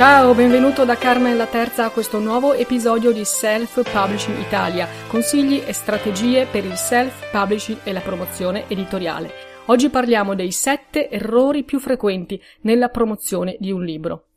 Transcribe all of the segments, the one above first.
Ciao, benvenuto da Carmen la Terza a questo nuovo episodio di Self Publishing Italia, consigli e strategie per il self publishing e la promozione editoriale. Oggi parliamo dei sette errori più frequenti nella promozione di un libro.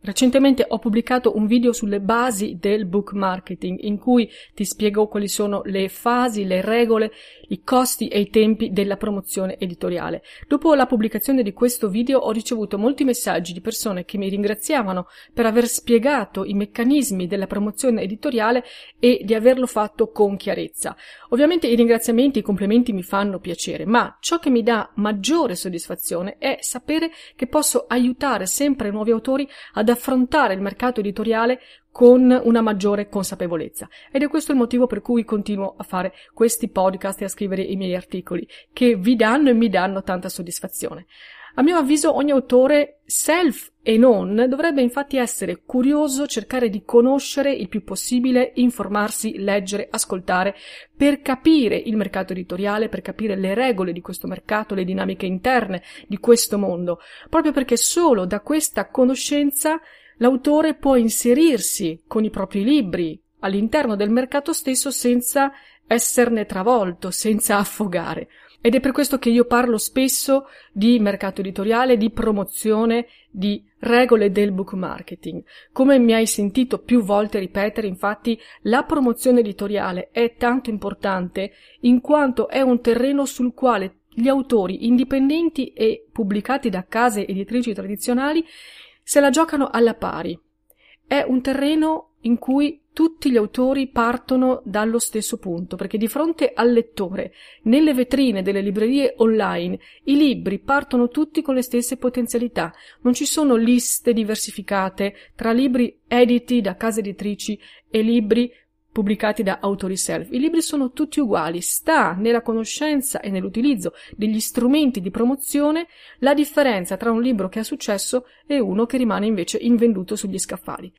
Recentemente ho pubblicato un video sulle basi del book marketing in cui ti spiego quali sono le fasi, le regole, i costi e i tempi della promozione editoriale. Dopo la pubblicazione di questo video ho ricevuto molti messaggi di persone che mi ringraziavano per aver spiegato i meccanismi della promozione editoriale e di averlo fatto con chiarezza. Ovviamente i ringraziamenti e i complimenti mi fanno piacere, ma ciò che mi dà maggiore soddisfazione è sapere che posso aiutare sempre nuovi autori ad affrontare il mercato editoriale con una maggiore consapevolezza. Ed è questo il motivo per cui continuo a fare questi podcast e a scrivere i miei articoli, che vi danno e mi danno tanta soddisfazione. A mio avviso ogni autore self e non dovrebbe infatti essere curioso, cercare di conoscere il più possibile, informarsi, leggere, ascoltare, per capire il mercato editoriale, per capire le regole di questo mercato, le dinamiche interne di questo mondo, proprio perché solo da questa conoscenza l'autore può inserirsi con i propri libri all'interno del mercato stesso senza esserne travolto, senza affogare. Ed è per questo che io parlo spesso di mercato editoriale, di promozione, di regole del book marketing. Come mi hai sentito più volte ripetere, infatti, la promozione editoriale è tanto importante in quanto è un terreno sul quale gli autori indipendenti e pubblicati da case editrici tradizionali se la giocano alla pari. È un terreno in cui tutti gli autori partono dallo stesso punto, perché di fronte al lettore, nelle vetrine delle librerie online, i libri partono tutti con le stesse potenzialità. Non ci sono liste diversificate tra libri editi da case editrici e libri pubblicati da autori self. I libri sono tutti uguali, sta nella conoscenza e nell'utilizzo degli strumenti di promozione la differenza tra un libro che ha successo e uno che rimane invece invenduto sugli scaffali.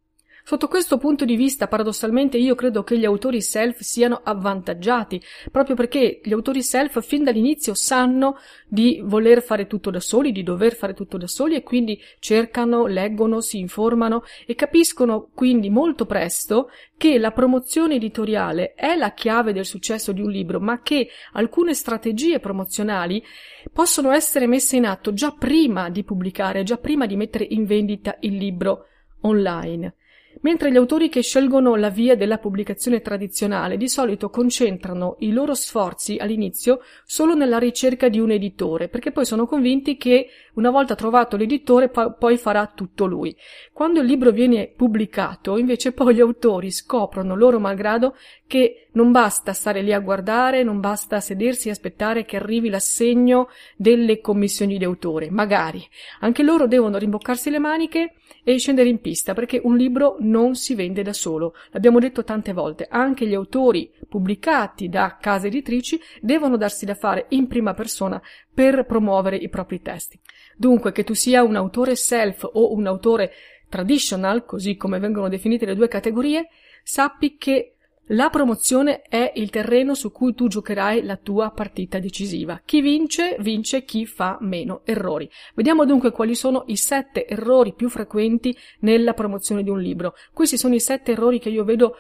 Sotto questo punto di vista, paradossalmente, io credo che gli autori self siano avvantaggiati, proprio perché gli autori self fin dall'inizio sanno di voler fare tutto da soli, di dover fare tutto da soli e quindi cercano, leggono, si informano e capiscono quindi molto presto che la promozione editoriale è la chiave del successo di un libro, ma che alcune strategie promozionali possono essere messe in atto già prima di pubblicare, già prima di mettere in vendita il libro online mentre gli autori che scelgono la via della pubblicazione tradizionale di solito concentrano i loro sforzi all'inizio solo nella ricerca di un editore, perché poi sono convinti che una volta trovato l'editore poi farà tutto lui. Quando il libro viene pubblicato, invece poi gli autori scoprono loro malgrado che non basta stare lì a guardare, non basta sedersi e aspettare che arrivi l'assegno delle commissioni di autore, magari. Anche loro devono rimboccarsi le maniche e scendere in pista, perché un libro non si vende da solo. L'abbiamo detto tante volte, anche gli autori pubblicati da case editrici devono darsi da fare in prima persona per promuovere i propri testi. Dunque, che tu sia un autore self o un autore traditional, così come vengono definite le due categorie, sappi che la promozione è il terreno su cui tu giocherai la tua partita decisiva. Chi vince, vince chi fa meno errori. Vediamo dunque quali sono i sette errori più frequenti nella promozione di un libro. Questi sono i sette errori che io vedo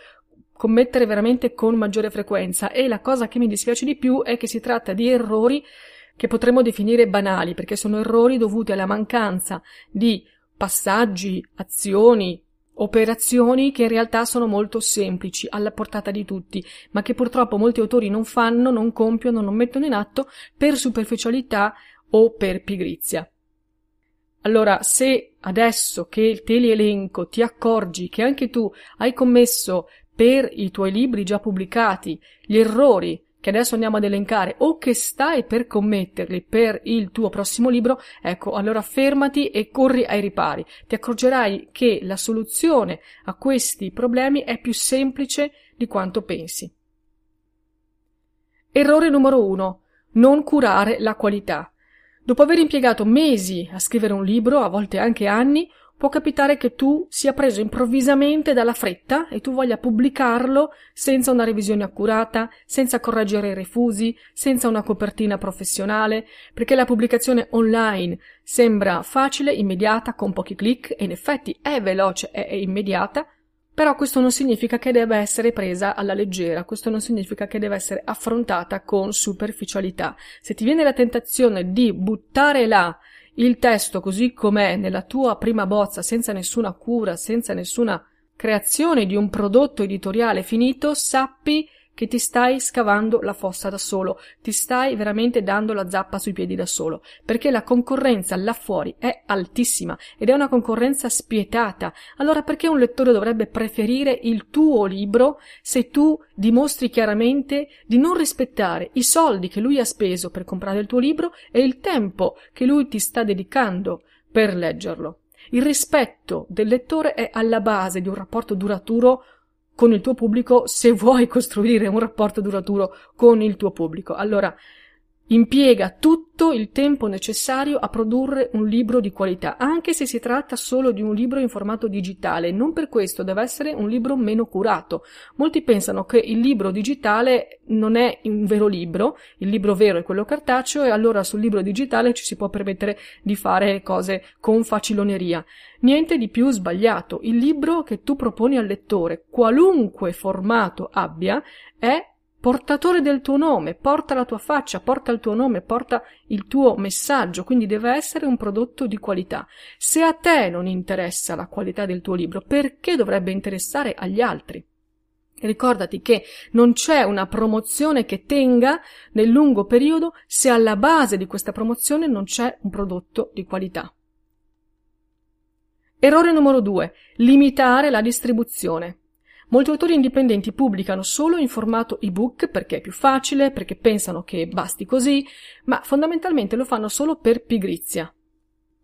commettere veramente con maggiore frequenza e la cosa che mi dispiace di più è che si tratta di errori che potremmo definire banali, perché sono errori dovuti alla mancanza di passaggi, azioni, operazioni che in realtà sono molto semplici, alla portata di tutti, ma che purtroppo molti autori non fanno, non compiono, non mettono in atto per superficialità o per pigrizia. Allora, se adesso che te li elenco ti accorgi che anche tu hai commesso per i tuoi libri già pubblicati gli errori che adesso andiamo ad elencare o che stai per commetterli per il tuo prossimo libro, ecco, allora fermati e corri ai ripari. Ti accorgerai che la soluzione a questi problemi è più semplice di quanto pensi. Errore numero uno. Non curare la qualità. Dopo aver impiegato mesi a scrivere un libro, a volte anche anni, può capitare che tu sia preso improvvisamente dalla fretta e tu voglia pubblicarlo senza una revisione accurata, senza correggere i refusi, senza una copertina professionale, perché la pubblicazione online sembra facile, immediata, con pochi clic e in effetti è veloce e immediata, però questo non significa che debba essere presa alla leggera, questo non significa che deve essere affrontata con superficialità. Se ti viene la tentazione di buttare là il testo così com'è nella tua prima bozza, senza nessuna cura, senza nessuna creazione di un prodotto editoriale finito, sappi che ti stai scavando la fossa da solo, ti stai veramente dando la zappa sui piedi da solo, perché la concorrenza là fuori è altissima ed è una concorrenza spietata. Allora perché un lettore dovrebbe preferire il tuo libro se tu dimostri chiaramente di non rispettare i soldi che lui ha speso per comprare il tuo libro e il tempo che lui ti sta dedicando per leggerlo? Il rispetto del lettore è alla base di un rapporto duraturo con il tuo pubblico se vuoi costruire un rapporto duraturo con il tuo pubblico. Allora, impiega tutto il tempo necessario a produrre un libro di qualità, anche se si tratta solo di un libro in formato digitale. Non per questo deve essere un libro meno curato. Molti pensano che il libro digitale non è un vero libro, il libro vero è quello cartaceo e allora sul libro digitale ci si può permettere di fare cose con faciloneria. Niente di più sbagliato. Il libro che tu proponi al lettore, qualunque formato abbia, è portatore del tuo nome, porta la tua faccia, porta il tuo nome, porta il tuo messaggio, quindi deve essere un prodotto di qualità. Se a te non interessa la qualità del tuo libro, perché dovrebbe interessare agli altri? Ricordati che non c'è una promozione che tenga nel lungo periodo se alla base di questa promozione non c'è un prodotto di qualità. Errore numero due: limitare la distribuzione. Molti autori indipendenti pubblicano solo in formato ebook perché è più facile, perché pensano che basti così, ma fondamentalmente lo fanno solo per pigrizia.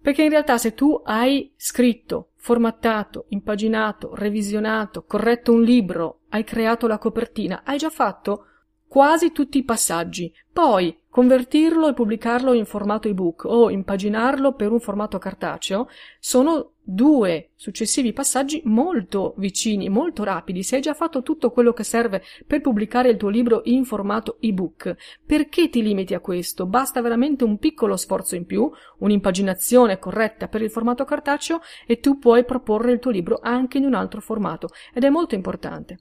Perché in realtà se tu hai scritto, formattato, impaginato, revisionato, corretto un libro, hai creato la copertina, hai già fatto quasi tutti i passaggi. Poi convertirlo e pubblicarlo in formato ebook o impaginarlo per un formato cartaceo sono due successivi passaggi molto vicini, molto rapidi. Se hai già fatto tutto quello che serve per pubblicare il tuo libro in formato ebook, perché ti limiti a questo? Basta veramente un piccolo sforzo in più, un'impaginazione corretta per il formato cartaceo e tu puoi proporre il tuo libro anche in un altro formato ed è molto importante.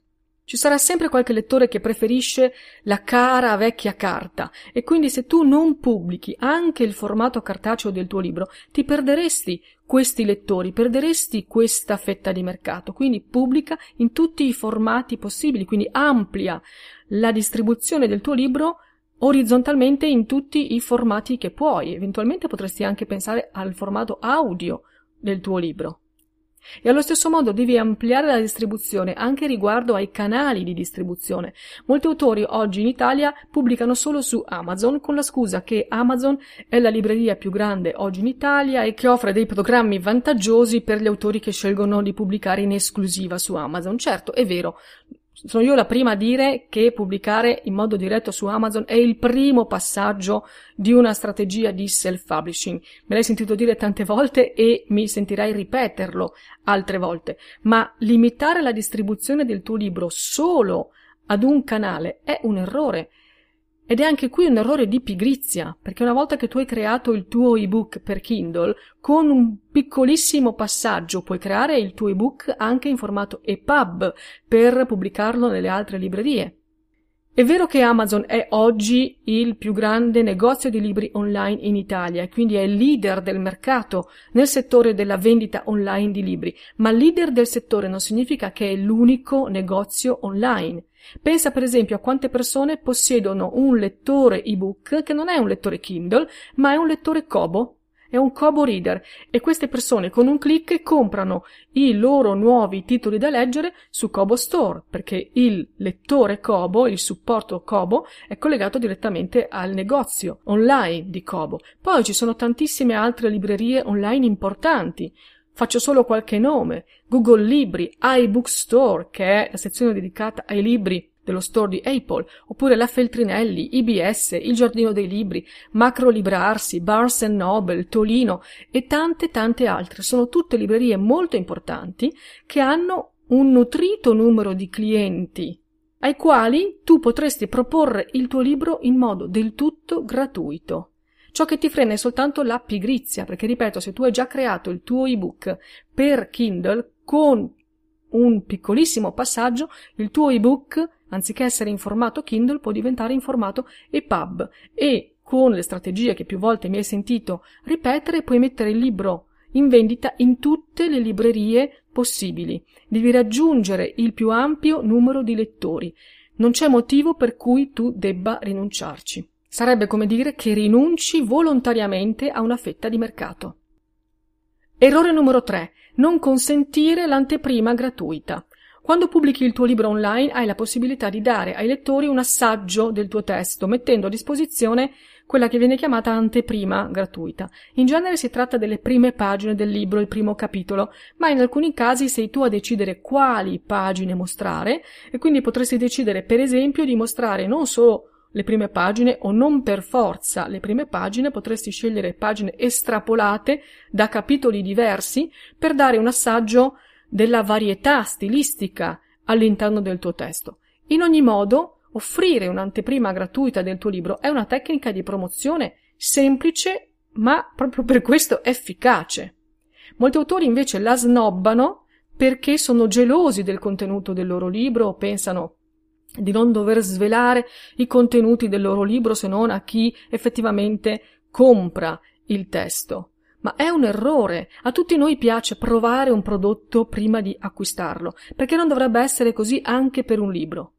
Ci sarà sempre qualche lettore che preferisce la cara vecchia carta e quindi se tu non pubblichi anche il formato cartaceo del tuo libro, ti perderesti questi lettori, perderesti questa fetta di mercato. Quindi pubblica in tutti i formati possibili, quindi amplia la distribuzione del tuo libro orizzontalmente in tutti i formati che puoi. Eventualmente potresti anche pensare al formato audio del tuo libro. E allo stesso modo devi ampliare la distribuzione anche riguardo ai canali di distribuzione. Molti autori oggi in Italia pubblicano solo su Amazon con la scusa che Amazon è la libreria più grande oggi in Italia e che offre dei programmi vantaggiosi per gli autori che scelgono di pubblicare in esclusiva su Amazon. Certo, è vero, sono io la prima a dire che pubblicare in modo diretto su Amazon è il primo passaggio di una strategia di self-publishing. Me l'hai sentito dire tante volte e mi sentirai ripeterlo altre volte, ma limitare la distribuzione del tuo libro solo ad un canale è un errore. Ed è anche qui un errore di pigrizia, perché una volta che tu hai creato il tuo ebook per Kindle, con un piccolissimo passaggio puoi creare il tuo ebook anche in formato EPUB per pubblicarlo nelle altre librerie. È vero che Amazon è oggi il più grande negozio di libri online in Italia e quindi è il leader del mercato nel settore della vendita online di libri, ma leader del settore non significa che è l'unico negozio online. Pensa per esempio a quante persone possiedono un lettore ebook che non è un lettore Kindle, ma è un lettore Kobo è un Kobo Reader e queste persone con un clic comprano i loro nuovi titoli da leggere su Kobo Store perché il lettore Kobo, il supporto Kobo è collegato direttamente al negozio online di Kobo. Poi ci sono tantissime altre librerie online importanti. Faccio solo qualche nome. Google Libri, iBook Store, che è la sezione dedicata ai libri dello store di Apple, oppure la Feltrinelli, IBS, il Giardino dei Libri, Macro Librarsi, Barnes Noble, Tolino e tante tante altre. Sono tutte librerie molto importanti che hanno un nutrito numero di clienti ai quali tu potresti proporre il tuo libro in modo del tutto gratuito. Ciò che ti frena è soltanto la pigrizia, perché ripeto, se tu hai già creato il tuo ebook per Kindle con un piccolissimo passaggio, il tuo ebook anziché essere in formato Kindle, può diventare in formato EPUB e con le strategie che più volte mi hai sentito ripetere, puoi mettere il libro in vendita in tutte le librerie possibili. Devi raggiungere il più ampio numero di lettori. Non c'è motivo per cui tu debba rinunciarci. Sarebbe come dire che rinunci volontariamente a una fetta di mercato. Errore numero 3. Non consentire l'anteprima gratuita. Quando pubblichi il tuo libro online hai la possibilità di dare ai lettori un assaggio del tuo testo, mettendo a disposizione quella che viene chiamata anteprima gratuita. In genere si tratta delle prime pagine del libro, il primo capitolo, ma in alcuni casi sei tu a decidere quali pagine mostrare e quindi potresti decidere per esempio di mostrare non solo le prime pagine o non per forza le prime pagine, potresti scegliere pagine estrapolate da capitoli diversi per dare un assaggio della varietà stilistica all'interno del tuo testo. In ogni modo, offrire un'anteprima gratuita del tuo libro è una tecnica di promozione semplice, ma proprio per questo efficace. Molti autori invece la snobbano perché sono gelosi del contenuto del loro libro o pensano di non dover svelare i contenuti del loro libro se non a chi effettivamente compra il testo. Ma è un errore. A tutti noi piace provare un prodotto prima di acquistarlo, perché non dovrebbe essere così anche per un libro.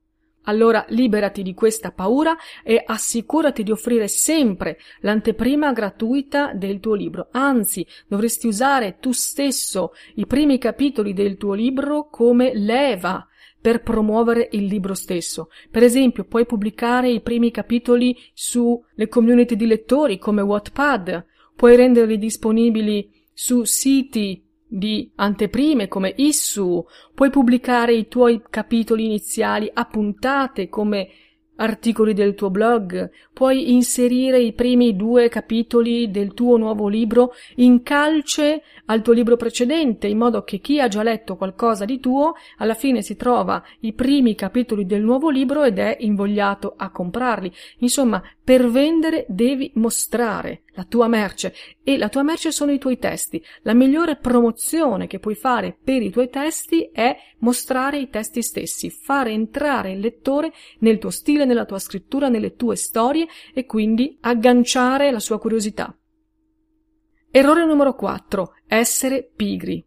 Allora liberati di questa paura e assicurati di offrire sempre l'anteprima gratuita del tuo libro. Anzi, dovresti usare tu stesso i primi capitoli del tuo libro come leva per promuovere il libro stesso. Per esempio, puoi pubblicare i primi capitoli sulle community di lettori come Wattpad, puoi renderli disponibili su siti di anteprime come Issu, puoi pubblicare i tuoi capitoli iniziali a puntate come articoli del tuo blog, puoi inserire i primi due capitoli del tuo nuovo libro in calce al tuo libro precedente, in modo che chi ha già letto qualcosa di tuo alla fine si trova i primi capitoli del nuovo libro ed è invogliato a comprarli. Insomma, per vendere devi mostrare la tua merce e la tua merce sono i tuoi testi. La migliore promozione che puoi fare per i tuoi testi è mostrare i testi stessi, fare entrare il lettore nel tuo stile, nella tua scrittura, nelle tue storie e quindi agganciare la sua curiosità. Errore numero 4. Essere pigri.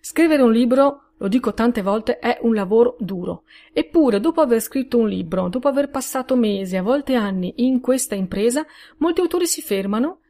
Scrivere un libro lo dico tante volte, è un lavoro duro. Eppure, dopo aver scritto un libro, dopo aver passato mesi, a volte anni in questa impresa, molti autori si fermano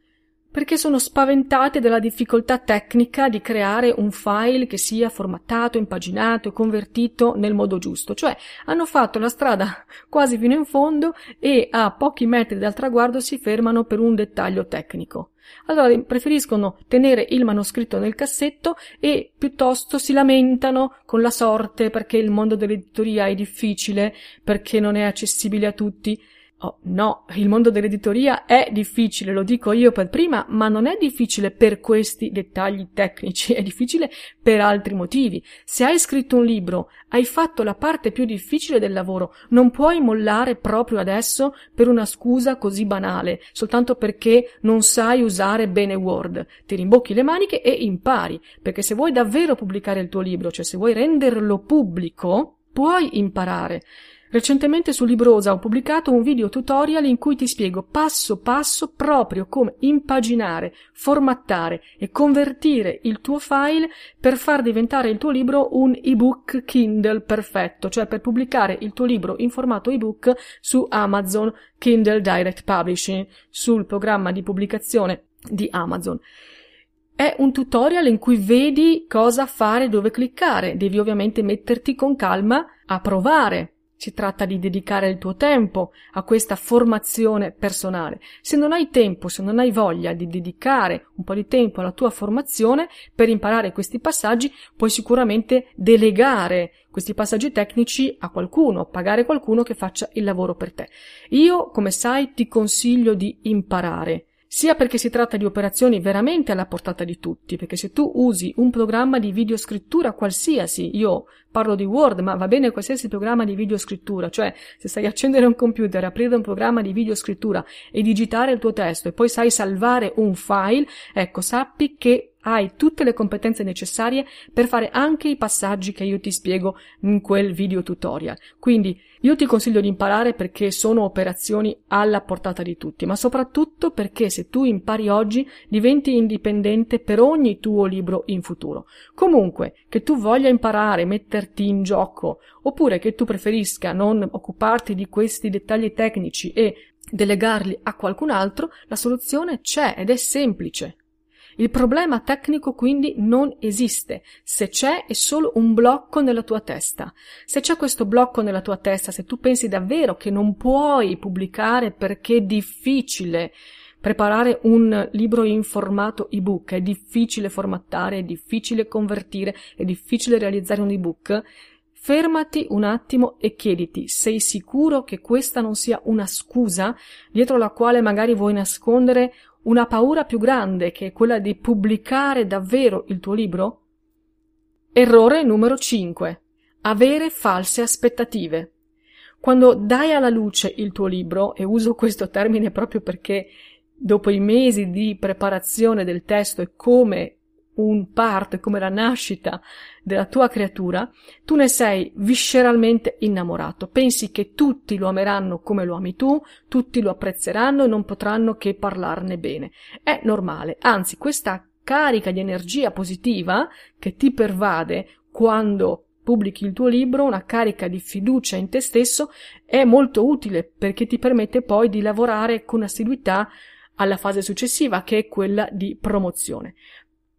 perché sono spaventati dalla difficoltà tecnica di creare un file che sia formattato, impaginato e convertito nel modo giusto, cioè hanno fatto la strada quasi fino in fondo e a pochi metri dal traguardo si fermano per un dettaglio tecnico. Allora preferiscono tenere il manoscritto nel cassetto e piuttosto si lamentano con la sorte perché il mondo dell'editoria è difficile, perché non è accessibile a tutti. Oh, no, il mondo dell'editoria è difficile, lo dico io per prima, ma non è difficile per questi dettagli tecnici, è difficile per altri motivi. Se hai scritto un libro, hai fatto la parte più difficile del lavoro, non puoi mollare proprio adesso per una scusa così banale, soltanto perché non sai usare bene Word. Ti rimbocchi le maniche e impari, perché se vuoi davvero pubblicare il tuo libro, cioè se vuoi renderlo pubblico, puoi imparare. Recentemente su Librosa ho pubblicato un video tutorial in cui ti spiego passo passo proprio come impaginare, formattare e convertire il tuo file per far diventare il tuo libro un ebook Kindle perfetto, cioè per pubblicare il tuo libro in formato ebook su Amazon Kindle Direct Publishing, sul programma di pubblicazione di Amazon. È un tutorial in cui vedi cosa fare, dove cliccare. Devi ovviamente metterti con calma a provare si tratta di dedicare il tuo tempo a questa formazione personale. Se non hai tempo, se non hai voglia di dedicare un po' di tempo alla tua formazione per imparare questi passaggi, puoi sicuramente delegare questi passaggi tecnici a qualcuno, pagare qualcuno che faccia il lavoro per te. Io, come sai, ti consiglio di imparare sia perché si tratta di operazioni veramente alla portata di tutti, perché se tu usi un programma di videoscrittura qualsiasi, io parlo di Word, ma va bene qualsiasi programma di videoscrittura, cioè se sai accendere un computer, aprire un programma di videoscrittura e digitare il tuo testo e poi sai salvare un file, ecco, sappi che hai tutte le competenze necessarie per fare anche i passaggi che io ti spiego in quel video tutorial. Quindi io ti consiglio di imparare perché sono operazioni alla portata di tutti, ma soprattutto perché se tu impari oggi diventi indipendente per ogni tuo libro in futuro. Comunque, che tu voglia imparare, metterti in gioco, oppure che tu preferisca non occuparti di questi dettagli tecnici e delegarli a qualcun altro, la soluzione c'è ed è semplice. Il problema tecnico quindi non esiste. Se c'è è solo un blocco nella tua testa. Se c'è questo blocco nella tua testa, se tu pensi davvero che non puoi pubblicare perché è difficile preparare un libro in formato ebook, è difficile formattare, è difficile convertire, è difficile realizzare un ebook, Fermati un attimo e chiediti, sei sicuro che questa non sia una scusa dietro la quale magari vuoi nascondere una paura più grande che è quella di pubblicare davvero il tuo libro? Errore numero 5. Avere false aspettative. Quando dai alla luce il tuo libro, e uso questo termine proprio perché dopo i mesi di preparazione del testo è come un parto, come la nascita della tua creatura, tu ne sei visceralmente innamorato. Pensi che tutti lo ameranno come lo ami tu, tutti lo apprezzeranno e non potranno che parlarne bene. È normale, anzi questa carica di energia positiva che ti pervade quando pubblichi il tuo libro, una carica di fiducia in te stesso, è molto utile perché ti permette poi di lavorare con assiduità alla fase successiva, che è quella di promozione.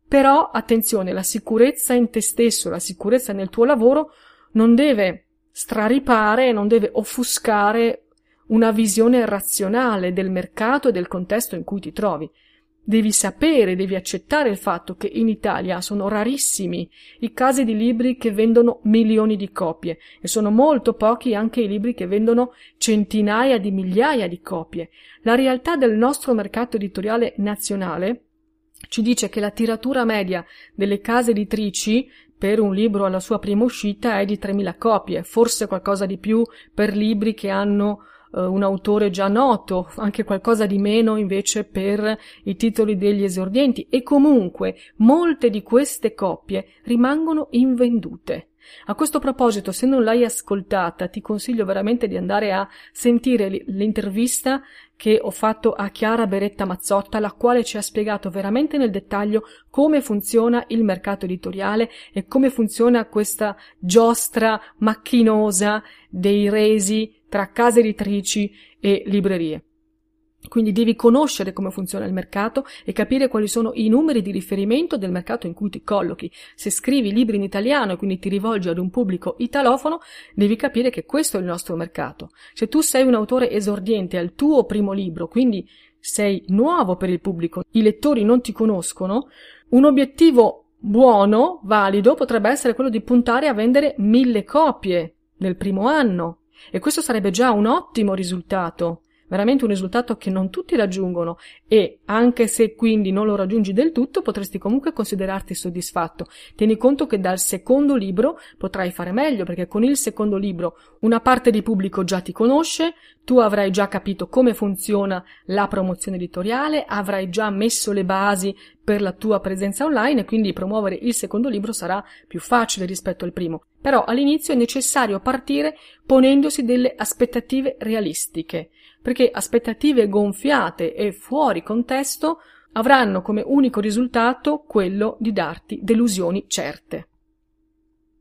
Però attenzione, la sicurezza in te stesso, la sicurezza nel tuo lavoro non deve straripare, non deve offuscare una visione razionale del mercato e del contesto in cui ti trovi. Devi sapere, devi accettare il fatto che in Italia sono rarissimi i casi di libri che vendono milioni di copie e sono molto pochi anche i libri che vendono centinaia di migliaia di copie. La realtà del nostro mercato editoriale nazionale ci dice che la tiratura media delle case editrici per un libro alla sua prima uscita è di 3.000 copie, forse qualcosa di più per libri che hanno uh, un autore già noto, anche qualcosa di meno invece per i titoli degli esordienti e comunque molte di queste copie rimangono invendute. A questo proposito, se non l'hai ascoltata, ti consiglio veramente di andare a sentire l'intervista che ho fatto a Chiara Beretta Mazzotta, la quale ci ha spiegato veramente nel dettaglio come funziona il mercato editoriale e come funziona questa giostra macchinosa dei resi tra case editrici e librerie. Quindi devi conoscere come funziona il mercato e capire quali sono i numeri di riferimento del mercato in cui ti collochi. Se scrivi libri in italiano e quindi ti rivolgi ad un pubblico italofono, devi capire che questo è il nostro mercato. Se tu sei un autore esordiente al tuo primo libro, quindi sei nuovo per il pubblico, i lettori non ti conoscono, un obiettivo buono, valido, potrebbe essere quello di puntare a vendere mille copie nel primo anno. E questo sarebbe già un ottimo risultato veramente un risultato che non tutti raggiungono e anche se quindi non lo raggiungi del tutto potresti comunque considerarti soddisfatto. Tieni conto che dal secondo libro potrai fare meglio perché con il secondo libro una parte di pubblico già ti conosce, tu avrai già capito come funziona la promozione editoriale, avrai già messo le basi per la tua presenza online e quindi promuovere il secondo libro sarà più facile rispetto al primo. Però all'inizio è necessario partire ponendosi delle aspettative realistiche perché aspettative gonfiate e fuori contesto avranno come unico risultato quello di darti delusioni certe.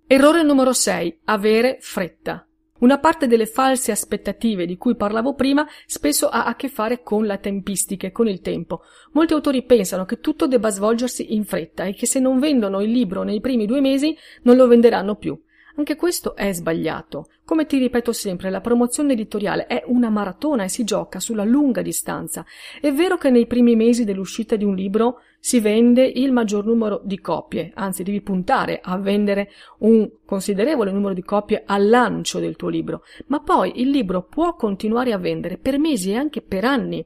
Errore numero 6. Avere fretta. Una parte delle false aspettative di cui parlavo prima spesso ha a che fare con la tempistica e con il tempo. Molti autori pensano che tutto debba svolgersi in fretta e che se non vendono il libro nei primi due mesi non lo venderanno più. Anche questo è sbagliato. Come ti ripeto sempre, la promozione editoriale è una maratona e si gioca sulla lunga distanza. È vero che nei primi mesi dell'uscita di un libro si vende il maggior numero di copie, anzi devi puntare a vendere un considerevole numero di copie al lancio del tuo libro, ma poi il libro può continuare a vendere per mesi e anche per anni.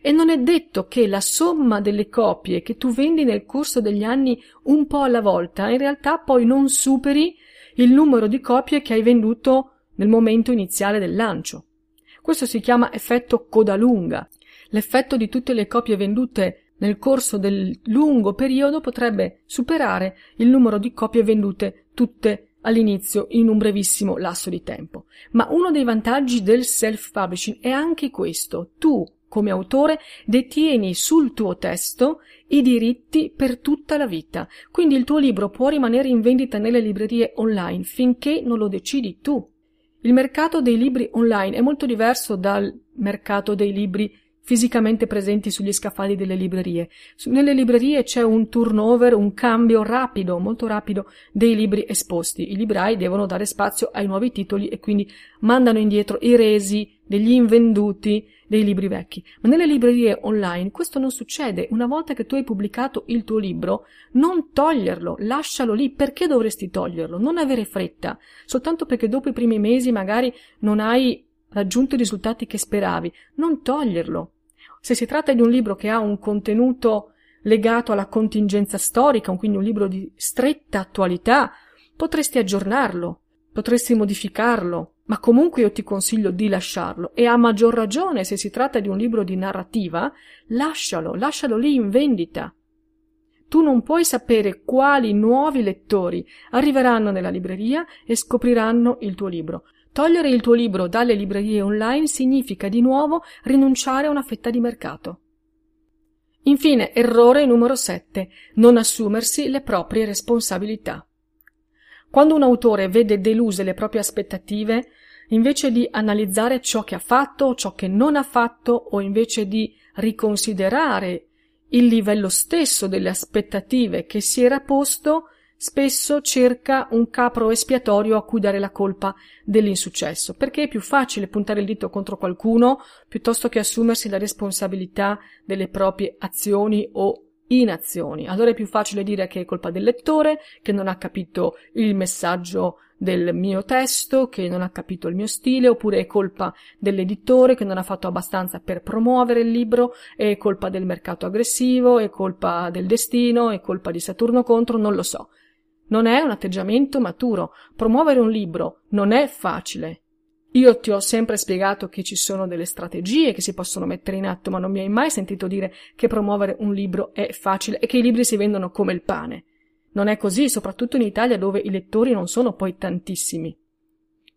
E non è detto che la somma delle copie che tu vendi nel corso degli anni un po' alla volta in realtà poi non superi il numero di copie che hai venduto nel momento iniziale del lancio. Questo si chiama effetto coda lunga. L'effetto di tutte le copie vendute nel corso del lungo periodo potrebbe superare il numero di copie vendute tutte all'inizio in un brevissimo lasso di tempo. Ma uno dei vantaggi del self-publishing è anche questo. Tu, come autore, detieni sul tuo testo i diritti per tutta la vita. Quindi il tuo libro può rimanere in vendita nelle librerie online finché non lo decidi tu. Il mercato dei libri online è molto diverso dal mercato dei libri fisicamente presenti sugli scaffali delle librerie. Nelle librerie c'è un turnover, un cambio rapido, molto rapido dei libri esposti. I librai devono dare spazio ai nuovi titoli e quindi mandano indietro i resi degli invenduti dei libri vecchi. Ma nelle librerie online questo non succede. Una volta che tu hai pubblicato il tuo libro, non toglierlo, lascialo lì. Perché dovresti toglierlo? Non avere fretta. Soltanto perché dopo i primi mesi magari non hai raggiunto i risultati che speravi. Non toglierlo. Se si tratta di un libro che ha un contenuto legato alla contingenza storica, quindi un libro di stretta attualità, potresti aggiornarlo, potresti modificarlo, ma comunque io ti consiglio di lasciarlo e a maggior ragione se si tratta di un libro di narrativa, lascialo, lascialo lì in vendita. Tu non puoi sapere quali nuovi lettori arriveranno nella libreria e scopriranno il tuo libro. Togliere il tuo libro dalle librerie online significa di nuovo rinunciare a una fetta di mercato. Infine, errore numero 7. Non assumersi le proprie responsabilità. Quando un autore vede deluse le proprie aspettative, invece di analizzare ciò che ha fatto o ciò che non ha fatto, o invece di riconsiderare il livello stesso delle aspettative che si era posto, spesso cerca un capro espiatorio a cui dare la colpa dell'insuccesso, perché è più facile puntare il dito contro qualcuno piuttosto che assumersi la responsabilità delle proprie azioni o inazioni. Allora è più facile dire che è colpa del lettore, che non ha capito il messaggio del mio testo, che non ha capito il mio stile, oppure è colpa dell'editore che non ha fatto abbastanza per promuovere il libro, è colpa del mercato aggressivo, è colpa del destino, è colpa di Saturno contro, non lo so. Non è un atteggiamento maturo. Promuovere un libro non è facile. Io ti ho sempre spiegato che ci sono delle strategie che si possono mettere in atto, ma non mi hai mai sentito dire che promuovere un libro è facile e che i libri si vendono come il pane. Non è così, soprattutto in Italia dove i lettori non sono poi tantissimi.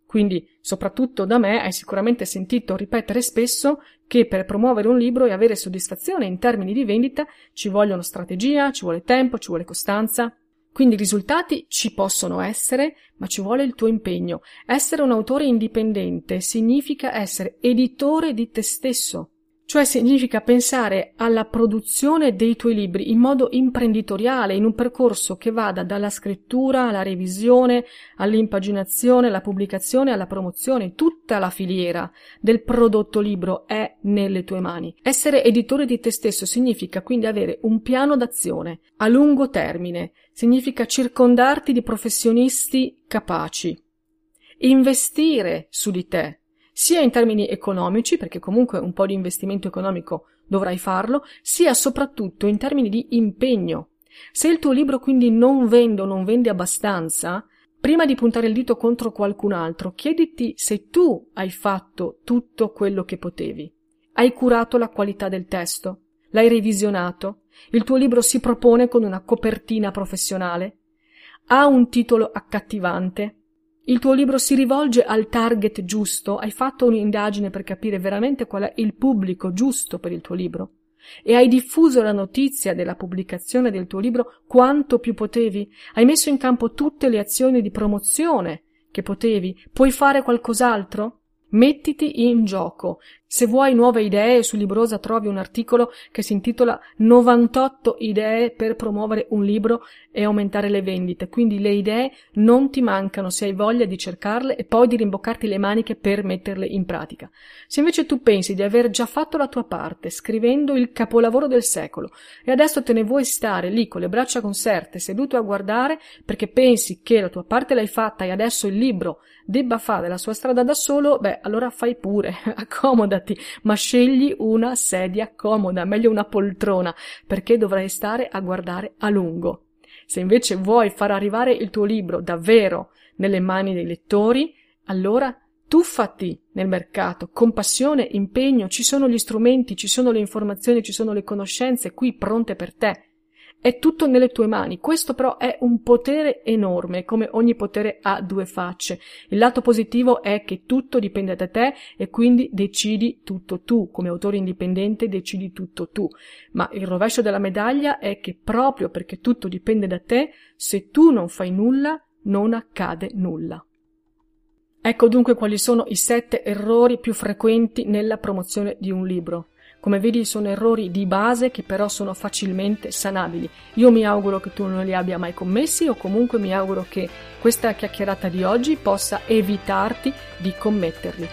Quindi, soprattutto da me, hai sicuramente sentito ripetere spesso che per promuovere un libro e avere soddisfazione in termini di vendita ci vogliono strategia, ci vuole tempo, ci vuole costanza. Quindi risultati ci possono essere, ma ci vuole il tuo impegno. Essere un autore indipendente significa essere editore di te stesso. Cioè significa pensare alla produzione dei tuoi libri in modo imprenditoriale, in un percorso che vada dalla scrittura alla revisione, all'impaginazione, alla pubblicazione, alla promozione. Tutta la filiera del prodotto libro è nelle tue mani. Essere editore di te stesso significa quindi avere un piano d'azione a lungo termine, significa circondarti di professionisti capaci, investire su di te, sia in termini economici, perché comunque un po' di investimento economico dovrai farlo, sia soprattutto in termini di impegno. Se il tuo libro quindi non vende o non vende abbastanza, prima di puntare il dito contro qualcun altro, chiediti se tu hai fatto tutto quello che potevi. Hai curato la qualità del testo? L'hai revisionato? Il tuo libro si propone con una copertina professionale? Ha un titolo accattivante? Il tuo libro si rivolge al target giusto? Hai fatto un'indagine per capire veramente qual è il pubblico giusto per il tuo libro? E hai diffuso la notizia della pubblicazione del tuo libro quanto più potevi? Hai messo in campo tutte le azioni di promozione che potevi? Puoi fare qualcos'altro? Mettiti in gioco. Se vuoi nuove idee, su Librosa trovi un articolo che si intitola 98 idee per promuovere un libro e aumentare le vendite. Quindi le idee non ti mancano se hai voglia di cercarle e poi di rimboccarti le maniche per metterle in pratica. Se invece tu pensi di aver già fatto la tua parte scrivendo il capolavoro del secolo e adesso te ne vuoi stare lì con le braccia conserte seduto a guardare perché pensi che la tua parte l'hai fatta e adesso il libro debba fare la sua strada da solo, beh, allora fai pure, accomodati, ma scegli una sedia comoda, meglio una poltrona, perché dovrai stare a guardare a lungo. Se invece vuoi far arrivare il tuo libro davvero nelle mani dei lettori, allora tuffati nel mercato con passione, impegno, ci sono gli strumenti, ci sono le informazioni, ci sono le conoscenze qui pronte per te. È tutto nelle tue mani. Questo però è un potere enorme, come ogni potere ha due facce. Il lato positivo è che tutto dipende da te e quindi decidi tutto tu. Come autore indipendente decidi tutto tu. Ma il rovescio della medaglia è che proprio perché tutto dipende da te, se tu non fai nulla, non accade nulla. Ecco dunque quali sono i sette errori più frequenti nella promozione di un libro. Come vedi sono errori di base che però sono facilmente sanabili. Io mi auguro che tu non li abbia mai commessi o comunque mi auguro che questa chiacchierata di oggi possa evitarti di commetterli.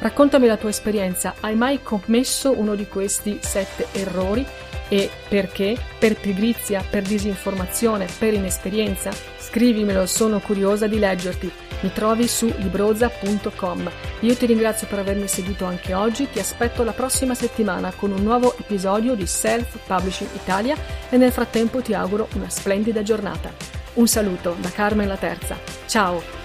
Raccontami la tua esperienza, hai mai commesso uno di questi sette errori e perché? Per pigrizia, per disinformazione, per inesperienza? Scrivimelo, sono curiosa di leggerti. Mi trovi su libroza.com. Io ti ringrazio per avermi seguito anche oggi, ti aspetto la prossima settimana con un nuovo episodio di Self Publishing Italia e nel frattempo ti auguro una splendida giornata. Un saluto da Carmen la Terza. Ciao!